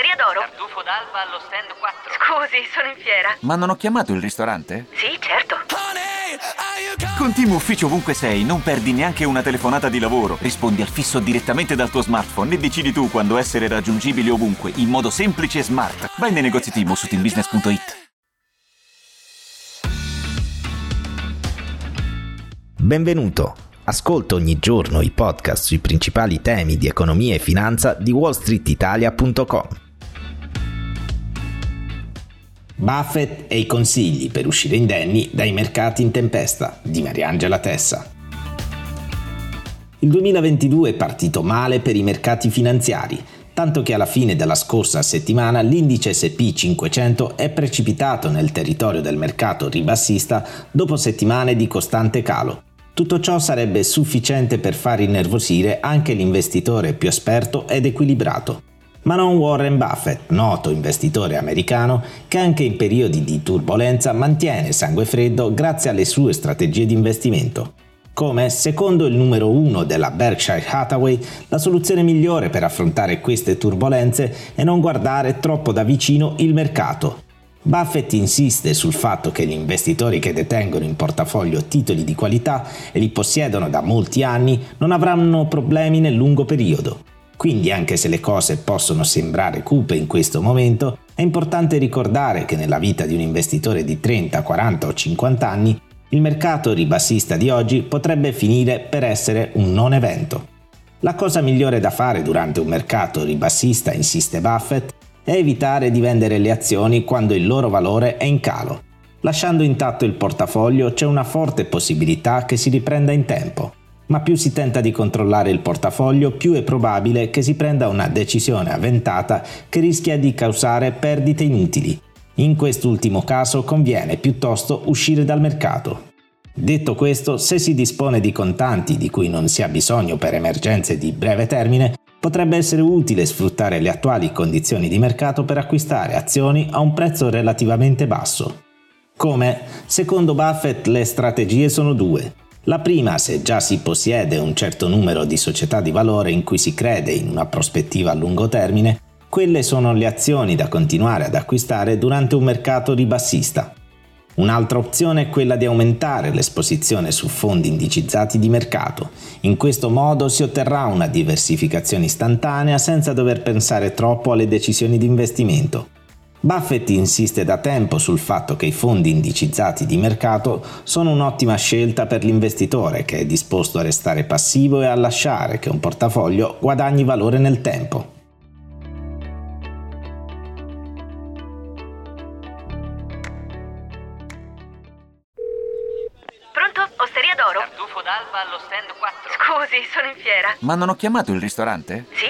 Osteria d'oro? Tartufo d'alba allo stand 4. Scusi, sono in fiera. Ma non ho chiamato il ristorante? Sì, certo. Con Team Ufficio ovunque sei, non perdi neanche una telefonata di lavoro. Rispondi al fisso direttamente dal tuo smartphone e decidi tu quando essere raggiungibile ovunque, in modo semplice e smart. Vai nei negozi Team su teambusiness.it. Benvenuto. Ascolta ogni giorno i podcast sui principali temi di economia e finanza di wallstreetitalia.com. Buffett e i consigli per uscire indenni dai mercati in tempesta di Mariangela Tessa. Il 2022 è partito male per i mercati finanziari, tanto che alla fine della scorsa settimana l'indice SP 500 è precipitato nel territorio del mercato ribassista dopo settimane di costante calo. Tutto ciò sarebbe sufficiente per far innervosire anche l'investitore più esperto ed equilibrato. Ma non Warren Buffett, noto investitore americano, che anche in periodi di turbolenza mantiene sangue freddo grazie alle sue strategie di investimento. Come, secondo il numero uno della Berkshire Hathaway, la soluzione migliore per affrontare queste turbulenze è non guardare troppo da vicino il mercato, Buffett insiste sul fatto che gli investitori che detengono in portafoglio titoli di qualità e li possiedono da molti anni non avranno problemi nel lungo periodo. Quindi anche se le cose possono sembrare cupe in questo momento, è importante ricordare che nella vita di un investitore di 30, 40 o 50 anni, il mercato ribassista di oggi potrebbe finire per essere un non evento. La cosa migliore da fare durante un mercato ribassista, insiste Buffett, è evitare di vendere le azioni quando il loro valore è in calo. Lasciando intatto il portafoglio c'è una forte possibilità che si riprenda in tempo, ma più si tenta di controllare il portafoglio, più è probabile che si prenda una decisione avventata che rischia di causare perdite inutili. In quest'ultimo caso conviene piuttosto uscire dal mercato. Detto questo, se si dispone di contanti di cui non si ha bisogno per emergenze di breve termine, potrebbe essere utile sfruttare le attuali condizioni di mercato per acquistare azioni a un prezzo relativamente basso. Come? Secondo Buffett le strategie sono due. La prima, se già si possiede un certo numero di società di valore in cui si crede in una prospettiva a lungo termine, quelle sono le azioni da continuare ad acquistare durante un mercato ribassista. Un'altra opzione è quella di aumentare l'esposizione su fondi indicizzati di mercato. In questo modo si otterrà una diversificazione istantanea senza dover pensare troppo alle decisioni di investimento. Buffett insiste da tempo sul fatto che i fondi indicizzati di mercato sono un'ottima scelta per l'investitore che è disposto a restare passivo e a lasciare che un portafoglio guadagni valore nel tempo. Tartufo d'alba allo stand 4. Scusi, sono in fiera. Ma non ho chiamato il ristorante? Sì.